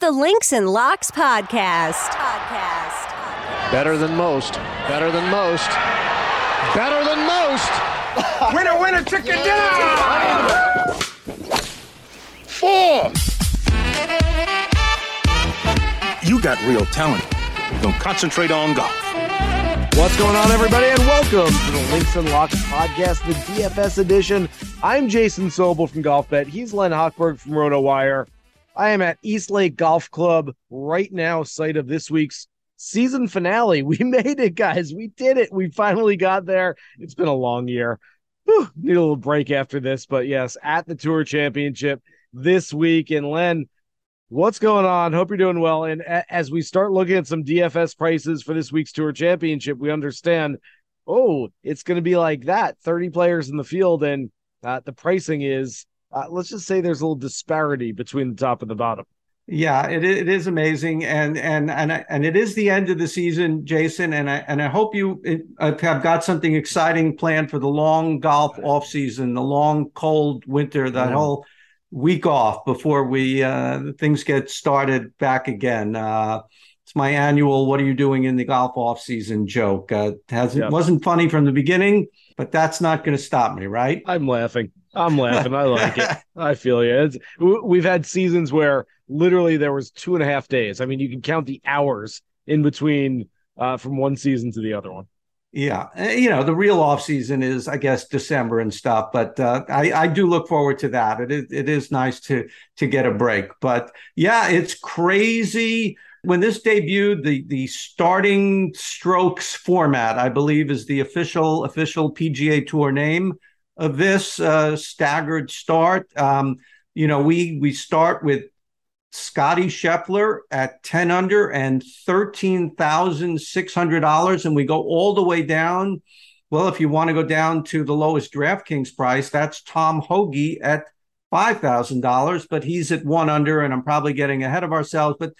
The Links and Locks Podcast. Podcast. Better than most. Better than most. Better than most. winner, winner, chicken dinner. Four. You got real talent. Don't concentrate on golf. What's going on, everybody, and welcome to the Links and Locks podcast, the DFS edition. I'm Jason Sobel from Golf Bet. He's Len Hochberg from RotoWire. I am at East Lake Golf Club right now, site of this week's season finale. We made it, guys. We did it. We finally got there. It's been a long year. Whew, need a little break after this, but yes, at the Tour Championship this week. And Len, what's going on? Hope you're doing well. And a- as we start looking at some DFS prices for this week's Tour Championship, we understand, oh, it's going to be like that 30 players in the field. And uh, the pricing is, uh, let's just say there's a little disparity between the top and the bottom. Yeah, it, it is amazing, and and and and it is the end of the season, Jason. And I and I hope you have got something exciting planned for the long golf off season, the long cold winter, that whole week off before we uh, things get started back again. Uh, it's my annual "What are you doing in the golf off season?" joke. Uh, has yep. wasn't funny from the beginning, but that's not going to stop me, right? I'm laughing. I'm laughing. I like it. I feel you. It's, we've had seasons where literally there was two and a half days. I mean, you can count the hours in between uh, from one season to the other one. Yeah, eh, you know the real off season is, I guess, December and stuff. But uh, I, I do look forward to that. It is, it is nice to to get a break. But yeah, it's crazy when this debuted. The the starting strokes format, I believe, is the official official PGA Tour name of this uh, staggered start. Um, you know, we we start with Scottie Scheffler at 10 under and $13,600. And we go all the way down. Well, if you want to go down to the lowest DraftKings price, that's Tom Hoge at $5,000, but he's at one under, and I'm probably getting ahead of ourselves. But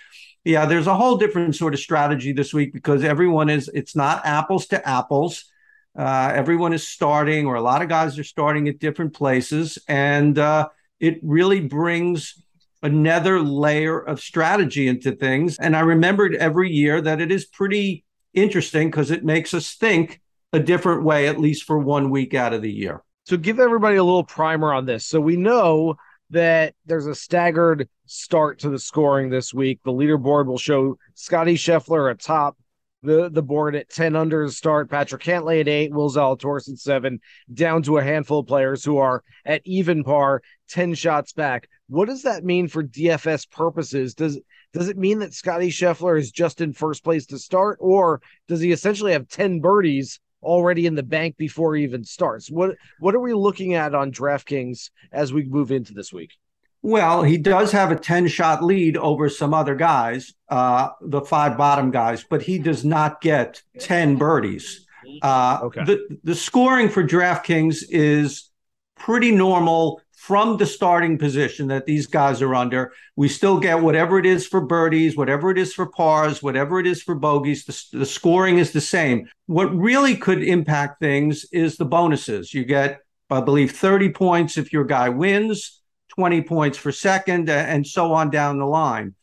yeah, there's a whole different sort of strategy this week because everyone is, it's not apples to apples. Uh, everyone is starting, or a lot of guys are starting at different places. And uh, it really brings another layer of strategy into things. And I remembered every year that it is pretty interesting because it makes us think a different way, at least for one week out of the year. So give everybody a little primer on this. So we know that there's a staggered start to the scoring this week. The leaderboard will show Scottie Scheffler atop the the board at 10 under to start. Patrick Cantlay at eight, Will Zalatoris at seven, down to a handful of players who are at even par, 10 shots back. What does that mean for DFS purposes? Does does it mean that Scottie Scheffler is just in first place to start, or does he essentially have 10 birdies already in the bank before he even starts? What what are we looking at on DraftKings as we move into this week? Well, he does have a 10 shot lead over some other guys, uh, the five bottom guys, but he does not get 10 birdies. Uh, okay. the, the scoring for DraftKings is pretty normal from the starting position that these guys are under. We still get whatever it is for birdies, whatever it is for pars, whatever it is for bogeys. The, the scoring is the same. What really could impact things is the bonuses. You get, I believe, 30 points if your guy wins 20 points for second, and so on down the line.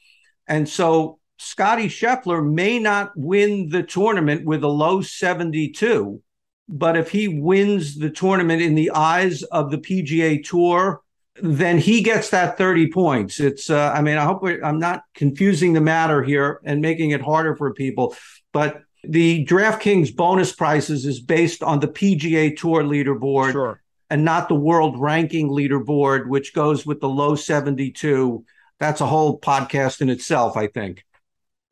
And so Scotty Scheffler may not win the tournament with a low 72, but if he wins the tournament in the eyes of the PGA Tour, then he gets that 30 points. It's, uh, I mean, I hope I'm not confusing the matter here and making it harder for people, but the DraftKings bonus prices is based on the PGA Tour leaderboard. Sure and not the world ranking leaderboard, which goes with the low 72. That's a whole podcast in itself, I think.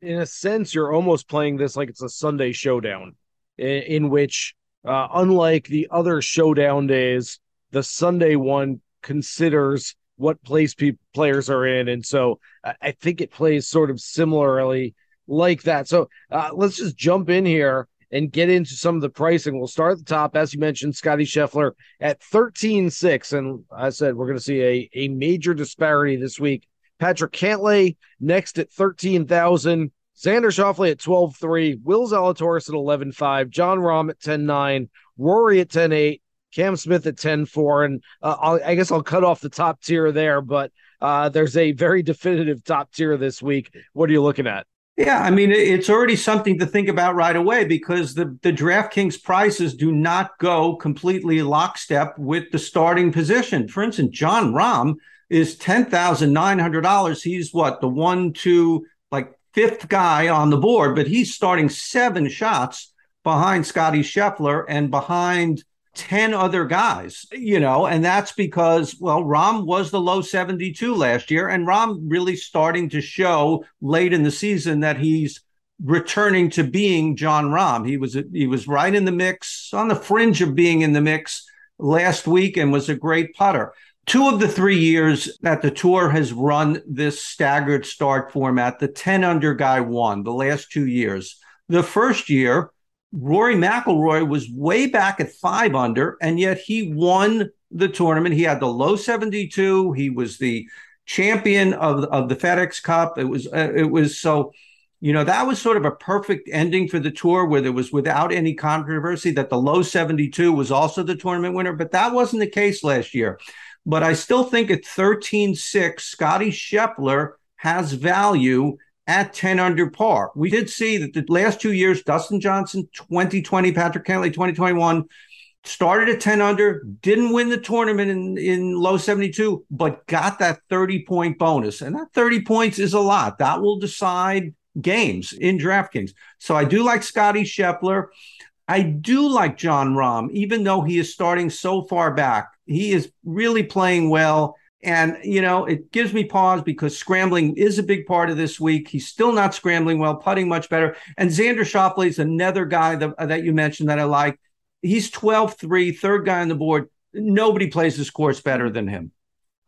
In a sense, you're almost playing this like it's a Sunday showdown, in, in which, uh, unlike the other showdown days, the Sunday one considers what place pe- players are in. And so I, I think it plays sort of similarly like that. So uh, let's just jump in here and get into some of the pricing. We'll start at the top, as you mentioned, Scottie Scheffler at 13.6. And I said we're going to see a, a major disparity this week. Patrick Cantlay next at 13,000. Xander Schauffele at 12.3. Will Zalatoris at 11.5. Jon Rahm at 10.9. Rory at 10.8. Cam Smith at 10.4. And uh, i guess I'll cut off the top tier there, but uh, there's a very definitive top tier this week. What are you looking at? Yeah, I mean, it's already something to think about right away because the, the DraftKings prices do not go completely lockstep with the starting position. For instance, Jon Rahm is $10,900. He's what, the one, two, like fifth guy on the board, but he's starting seven shots behind Scottie Scheffler and behind 10 other guys, you know, and that's because, well, Rahm was the low 72 last year, and Rahm really starting to show late in the season that he's returning to being Jon Rahm. He was he was right in the mix, on the fringe of being in the mix last week, and was a great putter. Two of the three years that the tour has run this staggered start format, the 10 under guy won the last two years. The first year, Rory McIlroy was way back at five under, and yet he won the tournament. He had the low 72. He was the champion of, of the FedEx Cup. It was uh, it was so, you know, that was sort of a perfect ending for the tour where there was without any controversy that the low 72 was also the tournament winner. But that wasn't the case last year. But I still think at 13-6, Scottie Scheffler has value at 10 under par. We did see that the last two years, Dustin Johnson 2020, Patrick Cantlay 2021, started at 10 under, didn't win the tournament in, in low 72, but got that 30 point bonus. And that 30 points is a lot. That will decide games in DraftKings. So I do like Scottie Scheffler. I do like Jon Rahm, even though he is starting so far back. He is really playing well. And, you know, it gives me pause because scrambling is a big part of this week. He's still not scrambling well, putting much better. And Xander Schauffele is another guy that, uh, that you mentioned that I like. He's 12 3, third guy on the board. Nobody plays this course better than him.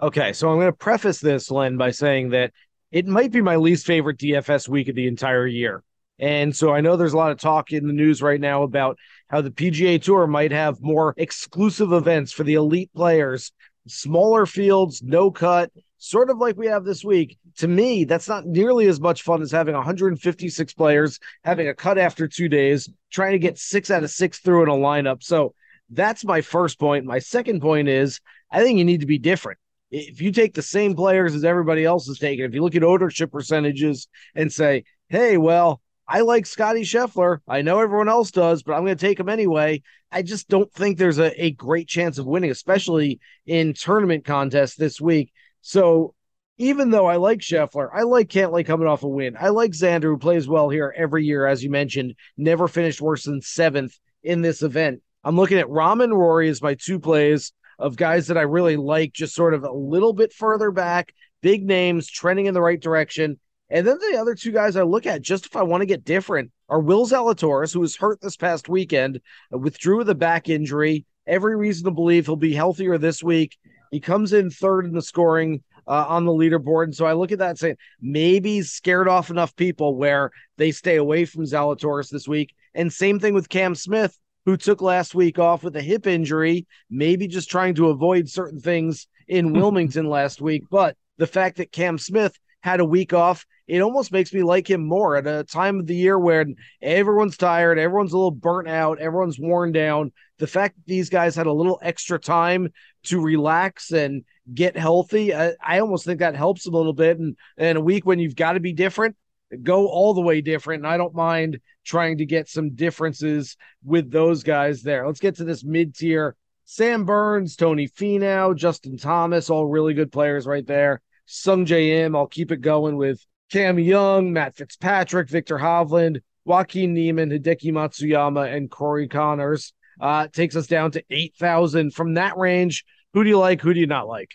Okay. So I'm going to preface this, Len, by saying that it might be my least favorite DFS week of the entire year. And so I know there's a lot of talk in the news right now about how the PGA Tour might have more exclusive events for the elite players smaller fields, no cut, sort of like we have this week. To me, that's not nearly as much fun as having 156 players, having a cut after two days, trying to get six out of six through in a lineup. So that's my first point. My second point is I think you need to be different. If you take the same players as everybody else is taking, if you look at ownership percentages and say, hey, well, I like Scottie Scheffler. I know everyone else does, but I'm going to take him anyway. I just don't think there's a, a great chance of winning, especially in tournament contests this week. So even though I like Scheffler, I like Cantlay coming off a win. I like Xander, who plays well here every year, as you mentioned, never finished worse than seventh in this event. I'm looking at Rahm and Rory as my two plays of guys that I really like, just sort of a little bit further back, big names trending in the right direction. And then the other two guys I look at, just if I want to get different, are Will Zalatoris, who was hurt this past weekend, withdrew with a back injury. Every reason to believe he'll be healthier this week. He comes in third in the scoring uh, on the leaderboard. And so I look at that and say, maybe he's scared off enough people where they stay away from Zalatoris this week. And same thing with Cam Smith, who took last week off with a hip injury, maybe just trying to avoid certain things in Wilmington last week. But the fact that Cam Smith had a week off, it almost makes me like him more at a time of the year when everyone's tired, everyone's a little burnt out, everyone's worn down. The fact that these guys had a little extra time to relax and get healthy, I, I almost think that helps a little bit. And, and a week when you've got to be different, go all the way different. And I don't mind trying to get some differences with those guys there. Let's get to this mid tier. Sam Burns, Tony Finau, Justin Thomas, all really good players right there. Sungjae Im. I'll keep it going with Cam Young, Matt Fitzpatrick, Viktor Hovland, Joaquin Niemann, Hideki Matsuyama, and Corey Conners. Uh, takes us down to 8,000. From that range, who do you like? Who do you not like?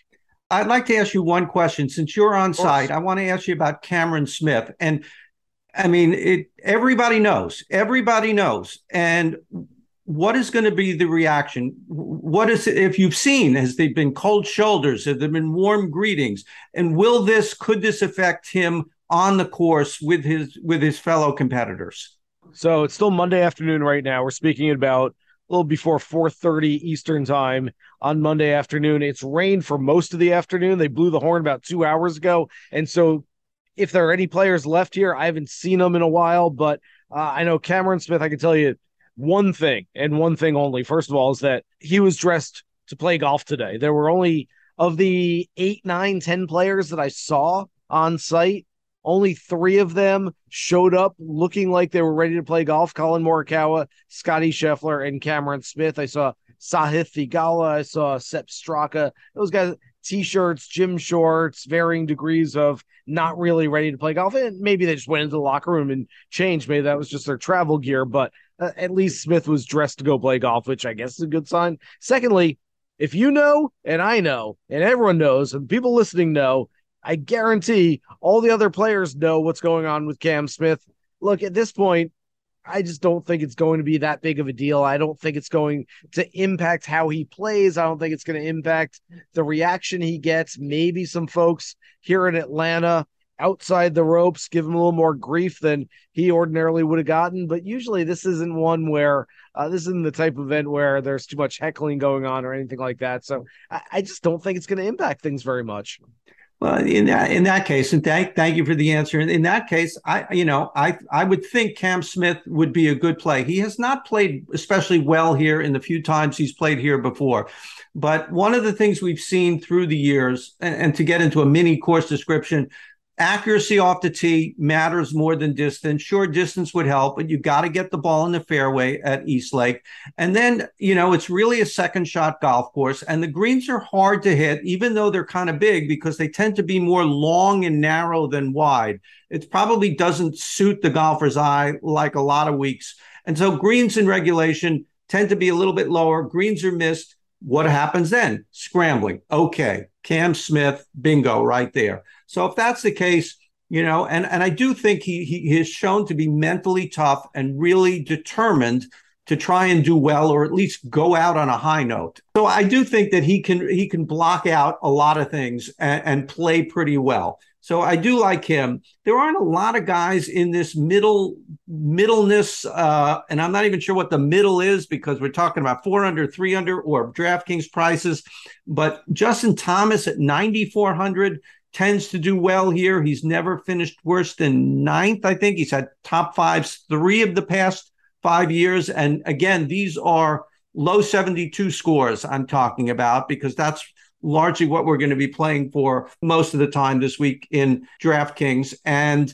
I'd like to ask you one question. Since you're on site, I want to ask you about Cameron Smith. And I mean, it everybody knows, everybody knows. And what is going to be the reaction? What is if you've seen, has there been cold shoulders? Have there been warm greetings? And will this, could this affect him on the course with his, with his fellow competitors? So it's still Monday afternoon right now. We're speaking about a little before 4:30 Eastern time on Monday afternoon. It's rained for most of the afternoon. They blew the horn about 2 hours ago. And so if there are any players left here, I haven't seen them in a while, but uh, I know Cameron Smith, I can tell you one thing and one thing only. First of all, is that he was dressed to play golf today. There were only of the eight, nine, ten players that I saw on site, only three of them showed up looking like they were ready to play golf. Collin Morikawa, Scottie Scheffler, and Cameron Smith. I saw Sahith Theegala. I saw Sepp Straka. Those guys, t-shirts, gym shorts, varying degrees of not really ready to play golf. And maybe they just went into the locker room and changed. Maybe that was just their travel gear. But uh, at least Smith was dressed to go play golf, which I guess is a good sign. Secondly, if you know, and I know, and everyone knows, and people listening know, I guarantee all the other players know what's going on with Cam Smith. Look, at this point, I just don't think it's going to be that big of a deal. I don't think it's going to impact how he plays. I don't think it's going to impact the reaction he gets. Maybe some folks here in Atlanta outside the ropes give him a little more grief than he ordinarily would have gotten. But usually, this isn't one where uh, this isn't the type of event where there's too much heckling going on or anything like that. So I, I just don't think it's going to impact things very much. Well, in that in that case, and thank thank you for the answer. In, in that case, I you know I I would think Cam Smith would be a good play. He has not played especially well here in the few times he's played here before. But one of the things we've seen through the years, and, and to get into a mini course description, accuracy off the tee matters more than distance. Sure, distance would help, but you got to get the ball in the fairway at East Lake. And then, you know, it's really a second shot golf course, and the greens are hard to hit, even though they're kind of big because they tend to be more long and narrow than wide. It probably doesn't suit the golfer's eye like a lot of weeks. And so greens in regulation tend to be a little bit lower. Greens are missed. What happens then? Scrambling. Okay. Cam Smith, bingo, right there. So if that's the case, you know, and and I do think he he is shown to be mentally tough and really determined to try and do well or at least go out on a high note. So I do think that he can he can block out a lot of things and, and play pretty well. So I do like him. There aren't a lot of guys in this middle middleness, uh, and I'm not even sure what the middle is because we're talking about four under, three under, or DraftKings prices. But Justin Thomas at 9,400 tends to do well here. He's never finished worse than ninth, I think. He's had top fives three of the past five years. And again, these are low 72 scores I'm talking about because that's largely what we're going to be playing for most of the time this week in DraftKings. And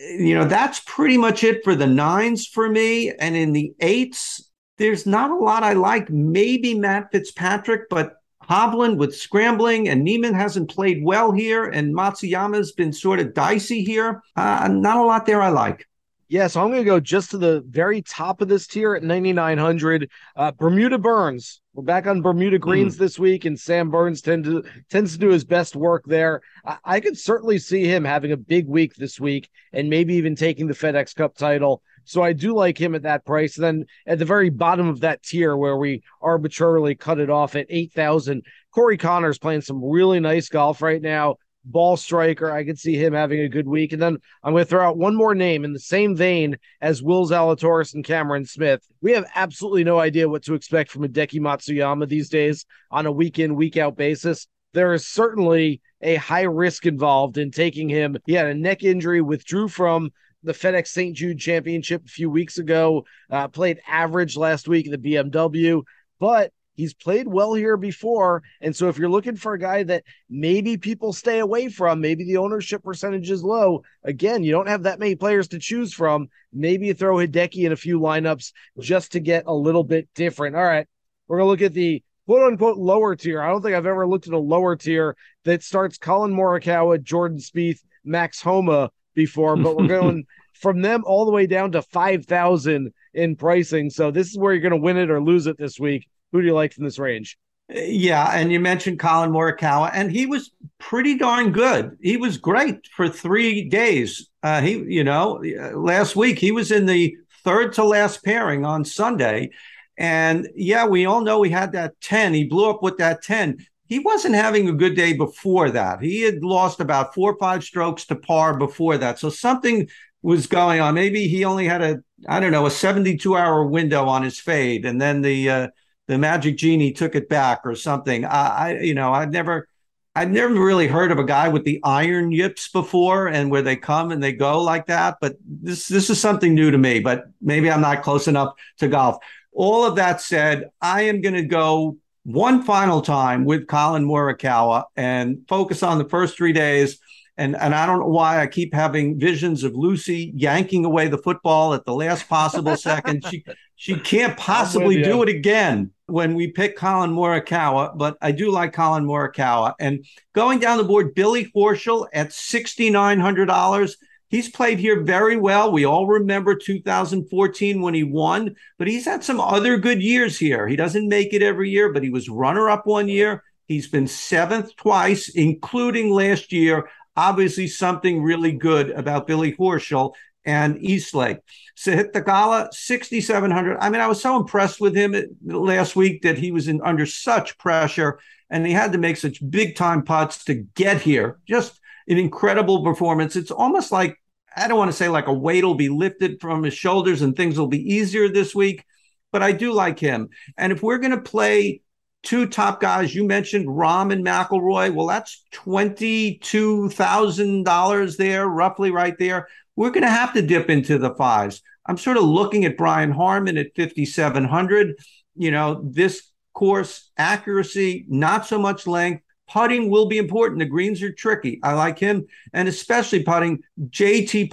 you know, that's pretty much it for the nines for me. And in the eights, there's not a lot I like. Maybe Matt Fitzpatrick, but Hovland with scrambling and Niemann hasn't played well here, and Matsuyama's been sort of dicey here. Uh, not a lot there I like. Yeah, so I'm going to go just to the very top of this tier at 9,900. Uh, Bermuda Burns. We're back on Bermuda hmm. Greens mm. this week, and Sam Burns tend to, tends to do his best work there. I, I could certainly see him having a big week this week and maybe even taking the FedEx Cup title. So I do like him at that price. then at the very bottom of that tier, where we arbitrarily cut it off at 8,000, Corey Conners playing some really nice golf right now ball striker. I could see him having a good week. And then I'm going to throw out one more name in the same vein as Will Zalatoris and Cameron Smith. We have absolutely no idea what to expect from Hideki Matsuyama these days on a week in, week out basis. There is certainly a high risk involved in taking him. He had a neck injury, withdrew from the FedEx St. Jude Championship a few weeks ago, uh, played average last week in the BMW, but He's played well here before. And so if you're looking for a guy that maybe people stay away from, maybe the ownership percentage is low, again, you don't have that many players to choose from. Maybe you throw Hideki in a few lineups just to get a little bit different. All right. We're going to look at the quote unquote lower tier. I don't think I've ever looked at a lower tier that starts Collin Morikawa, Jordan Spieth, Max Homa before, but we're going from them all the way down to 5,000 in pricing. So this is where you're going to win it or lose it this week. Who do you like from this range? Yeah, and you mentioned Collin Morikawa, and he was pretty darn good. He was great for three days. Uh, he, you know, last week he was in the third to last pairing on Sunday, and yeah, we all know he had that ten. He blew up with that ten. he wasn't having a good day before that. He had lost about four or five strokes to par before that. So something was going on. Maybe he only had a, I don't know, a 72 hour window on his fade. And then the, uh, the magic genie took it back or something. I, I you know, I've never, I've never really heard of a guy with the iron yips before and where they come and they go like that. But this this is something new to me, but maybe I'm not close enough to golf. All of that said, I am going to go one final time with Collin Morikawa and focus on the first three days. And, and I don't know why I keep having visions of Lucy yanking away the football at the last possible second. She she can't possibly do it again when we pick Collin Morikawa, but I do like Collin Morikawa. And going down the board, Billy Horschel at sixty nine hundred dollars. He's played here very well. We all remember 2014 when he won, but he's had some other good years here. He doesn't make it every year, but he was runner up one year. He's been seventh twice, including last year. Obviously, something really good about Billy Horschel and Eastlake. Sahith Theegala, 6,700. I mean, I was so impressed with him last week that he was in under such pressure and he had to make such big time putts to get here. Just an incredible performance. It's almost like I don't want to say like a weight will be lifted from his shoulders and things will be easier this week, but I do like him. And if we're going to play two top guys, you mentioned Rahm and McIlroy. Well, that's twenty-two thousand dollars there, roughly right there. We're going to have to dip into the fives. I'm sort of looking at Brian Harman at fifty-seven hundred. You know, this course accuracy, not so much length. Putting will be important. The greens are tricky. I like him, and especially putting. JT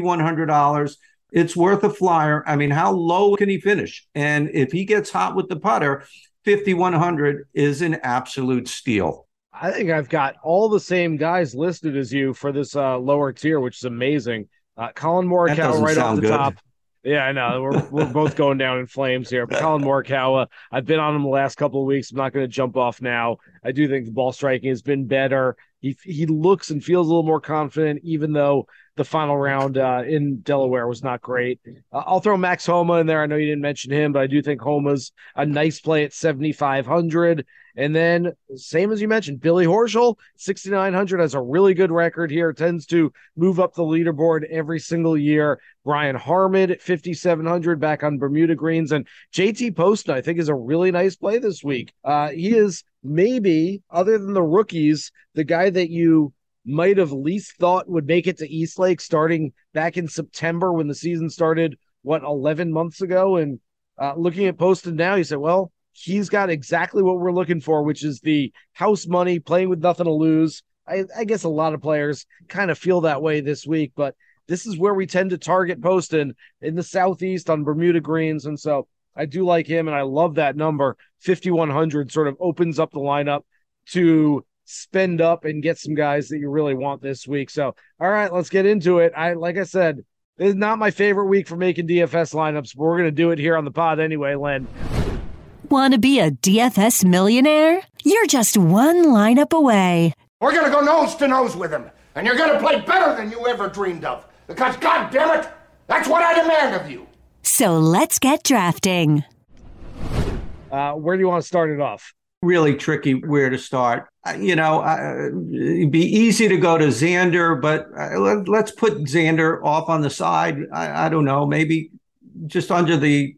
one hundred dollars. It's worth a flyer. I mean, how low can he finish? And if he gets hot with the putter, fifty one hundred is an absolute steal. I think I've got all the same guys listed as you for this uh, lower tier, which is amazing. Uh, Collin Morikawa right off the good. top. Yeah, I know. We're we're both going down in flames here. But Collin Morikawa, I've been on him the last couple of weeks. I'm not going to jump off now. I do think the ball striking has been better. He he looks and feels a little more confident, even though the final round uh, in Delaware was not great. Uh, I'll throw Max Homa in there. I know you didn't mention him, but I do think Homa's a nice play at 7,500. And then, same as you mentioned, Billy Horschel, 6,900 has a really good record here, tends to move up the leaderboard every single year. Brian Harman at 5,700 back on Bermuda Greens. And JT Poston, I think, is a really nice play this week. Uh, he is maybe, other than the rookies, the guy that you might have least thought would make it to Eastlake starting back in September when the season started, what, 11 months ago? And uh, looking at Poston now, you said, well, he's got exactly what we're looking for, which is the house money, playing with nothing to lose. I, I guess a lot of players kind of feel that way this week, but this is where we tend to target Poston in the Southeast on Bermuda Greens. And so I do like him, and I love that number. 5,100 sort of opens up the lineup to spend up and get some guys that you really want this week. So, all right, let's get into it. I, like I said, is not my favorite week for making DFS lineups, but we're going to do it here on the pod anyway, Len. Want to be a DFS millionaire? You're just one lineup away. We're going to go nose to nose with him, and you're going to play better than you ever dreamed of. Because, God damn it, that's what I demand of you. So let's get drafting. Uh, where do you want to start it off? Really tricky where to start. Uh, you know, uh, it'd be easy to go to Xander, but uh, let, us put Xander off on the side. I, I don't know, maybe just under the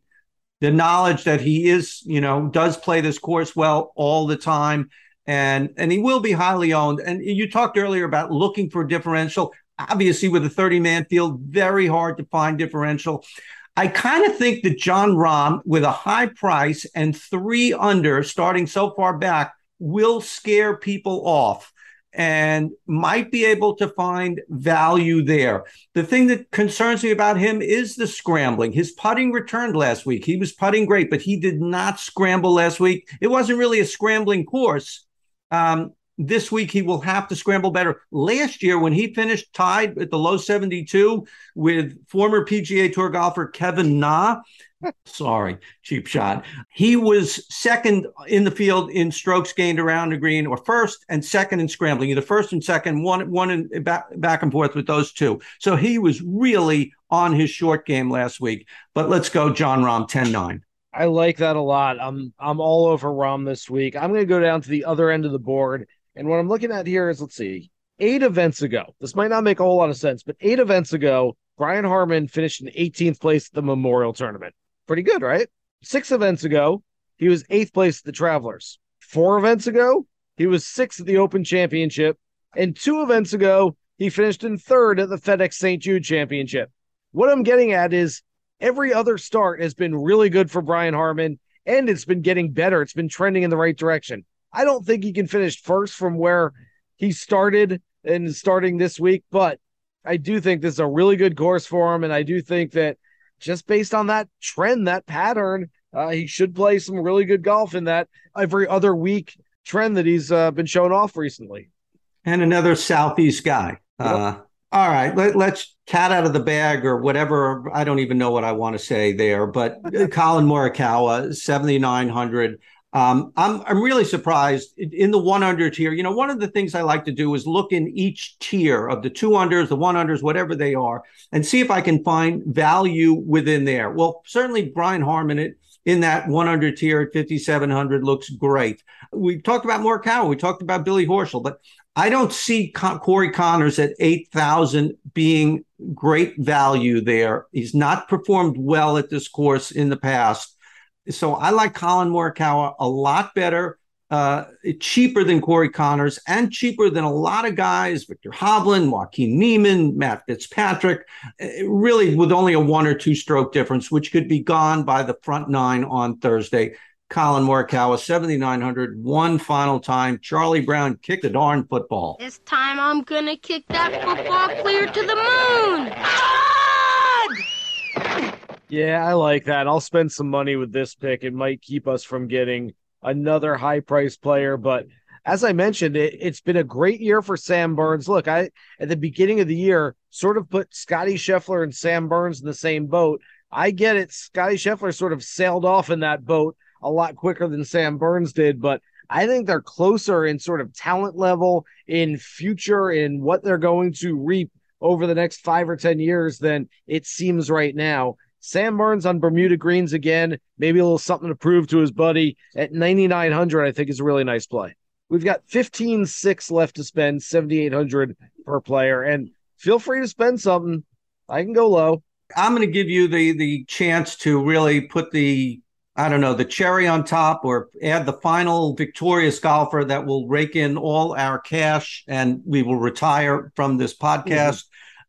the knowledge that he is, you know, does play this course well all the time, and and he will be highly owned. And you talked earlier about looking for differential. Obviously, with a 30 man field, very hard to find differential. I kind of think that Jon Rahm, with a high price and three under starting so far back, will scare people off and might be able to find value there. The thing that concerns me about him is the scrambling. His putting returned last week. He was putting great, but he did not scramble last week. It wasn't really a scrambling course. Um, this week he will have to scramble better. Last year, when he finished tied at the low 72 with former PGA Tour golfer Kevin Na, sorry, cheap shot, he was second in the field in strokes gained around the green, or first and second in scrambling, either first and second, one one in back, back and forth with those two. So he was really on his short game last week. But let's go, Jon Rahm, 10 9. I like that a lot. I'm I'm all over Rahm this week. I'm going to go down to the other end of the board, and what I'm looking at here is let's see, eight events ago. This might not make a whole lot of sense, but eight events ago, Brian Harman finished in 18th place at the Memorial Tournament. Pretty good, right? Six events ago, he was eighth place at the Travelers. Four events ago, he was sixth at the Open Championship, and two events ago, he finished in third at the FedEx St. Jude Championship. What I'm getting at is every other start has been really good for Brian Harman, and it's been getting better. It's been trending in the right direction. I don't think he can finish first from where he started and starting this week, but I do think this is a really good course for him. And I do think that just based on that trend, that pattern, uh, he should play some really good golf in that every other week trend that he's uh, been showing off recently. And another Southeast guy. Yep. Uh, all right, let, us cat out of the bag or whatever. I don't even know what I want to say there, but Collin Morikawa, 7,900. Um, I'm I'm really surprised in the one under tier. You know, one of the things I like to do is look in each tier of the two unders, the one unders, whatever they are, and see if I can find value within there. Well, certainly Brian Harman in that one under tier at 5,700 looks great. We talked about Morikawa, we talked about Billy Horschel, but I don't see Corey Conners at 8,000 being great value there. He's not performed well at this course in the past. So I like Collin Morikawa a lot better, uh, cheaper than Corey Conners, and cheaper than a lot of guys, Viktor Hovland, Joaquin Niemann, Matt Fitzpatrick, uh, really with only a one or two stroke difference, which could be gone by the front nine on Thursday. Collin Morikawa, 7,900, one final time. Charlie Brown kicked the darn football. This time I'm going to kick that football clear to the moon. Yeah, I like that. I'll spend some money with this pick. It might keep us from getting another high price player, but as I mentioned, it, has been a great year for Sam Burns. Look, I at the beginning of the year sort of put Scottie Scheffler and Sam Burns in the same boat. I get it. Scottie Scheffler sort of sailed off in that boat a lot quicker than Sam Burns did, but I think they're closer in sort of talent level, in future, in what they're going to reap over the next five or 10 years than it seems right now. Sam Burns on Bermuda Greens again, maybe a little something to prove to his buddy at 9,900, I think is a really nice play. We've got 15 6 left to spend, 7,800 per player. And feel free to spend something. I can go low. I'm going to give you the the chance to really put the I don't know, the cherry on top or add the final victorious golfer that will rake in all our cash and we will retire from this mm-hmm. podcast.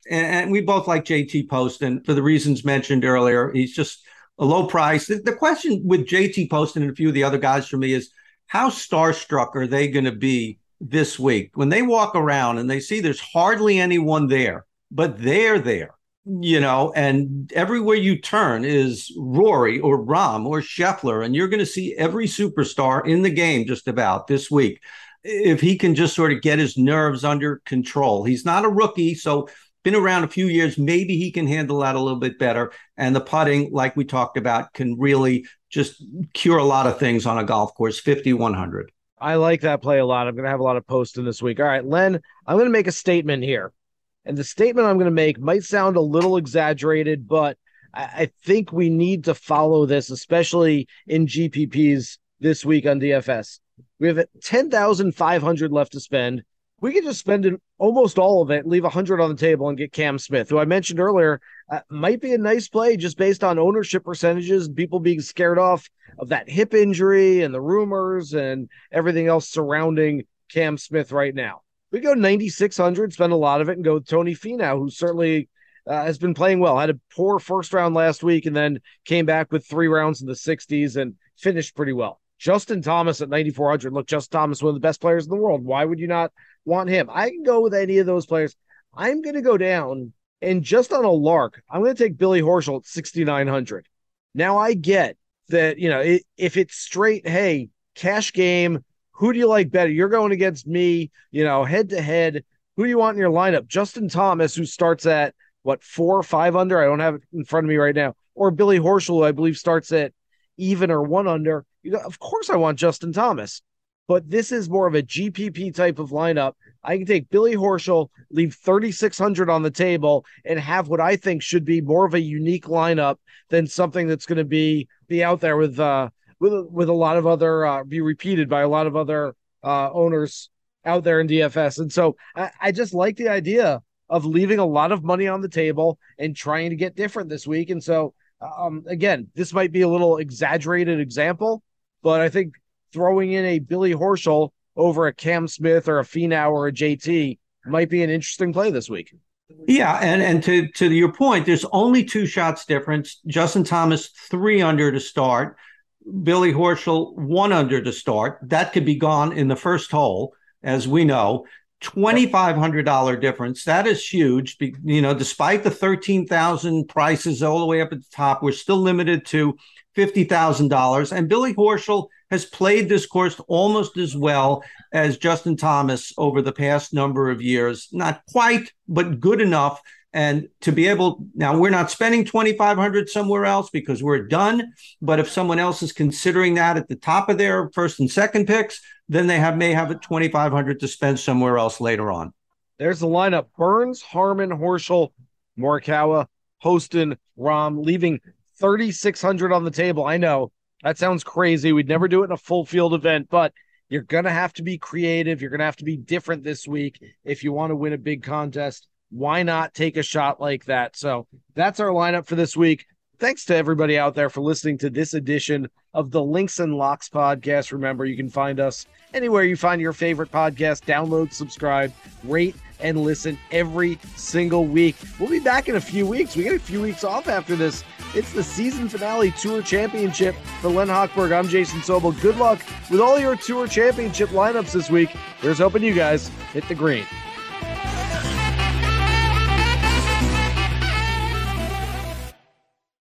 Mm-hmm. And, we both like JT Poston for the reasons mentioned earlier. He's just a low price. The, the question with JT Poston and a few of the other guys for me is how starstruck are they going to be this week when they walk around and they see there's hardly anyone there, but they're there you know, and everywhere you turn is Rory or Rahm or Scheffler, and you're going to see every superstar in the game just about this week. If he can just sort of get his nerves under control, he's not a rookie, so been around a few years. Maybe he can handle that a little bit better. And the putting, like we talked about, can really just cure a lot of things on a golf course. 5100. I like that play a lot. I'm going to have a lot of Poston this week. All right, Len, I'm going to make a statement here. And the statement I'm going to make might sound a little exaggerated, but I think we need to follow this, especially in GPPs this week on DFS. We have 10,500 left to spend. We could just spend it, almost all of it, leave 100 on the table, and get Cam Smith, who I mentioned earlier uh, might be a nice play just based on ownership percentages and people being scared off of that hip injury and the rumors and everything else surrounding Cam Smith right now. We go 9600 spend a lot of it and go with tony Finau, who certainly uh, has been playing well. Had a poor first round last week and then came back with three rounds in the 60s and finished pretty well. Justin thomas at 9400 look justin thomas one of the best players in the world. Why would you not want him i can go with any of those players i'm going to go down and just on a lark i'm going to take billy horschel at 6900 now i get that you know if it's straight hey cash game who do you like better? You're going against me, you know, head to head. Who do you want in your lineup? Justin Thomas, who starts at what four or five under? I don't have it in front of me right now. Or Billy Horschel, who I believe starts at even or one under. You know, of course, I want Justin Thomas, but this is more of a GPP type of lineup. I can take Billy Horschel, leave 3,600 on the table, and have what I think should be more of a unique lineup than something that's going to be be out there with uh with with a lot of other uh, be repeated by a lot of other uh, owners out there in DFS. And so I, I just like the idea of leaving a lot of money on the table and trying to get different this week. And so um, again, this might be a little exaggerated example, but I think throwing in a Billy Horschel over a Cam Smith or a Finau or a JT might be an interesting play this week. Yeah, and and to to your point, there's only two shots difference. Justin Thomas three under to start, Billy Horschel one under to start. That could be gone in the first hole, as we know. $2500 difference that is huge you know despite the 13000 prices all the way up at the top we're still limited to $50000 and billy horschel has played this course almost as well as justin thomas over the past number of years. Not quite but good enough. And to be able now we're not spending 2500 somewhere else because we're done. But if someone else is considering that at the top of their first and second picks then they have may have a 2500 to spend somewhere else later on. There's the lineup. Burns Harman, horschel morikawa Poston Rahm, leaving 3600 on the table. I know. That sounds crazy. We'd never do it in a full field event but you're going to have to be creative. You're going to have to be different this week if you want to win a big contest. Why not take a shot like that? So that's our lineup for this week. Thanks to everybody out there for listening to this edition of the Links and Locks podcast. Remember, you can find us anywhere you find your favorite podcast. Download, subscribe, rate, and listen every single week. We'll be back in a few weeks. We get a few weeks off after this. It's the season finale Tour Championship for Len Hochberg. I'm Jason Sobel. Good luck with all your Tour Championship lineups this week. Here's hoping you guys hit the green.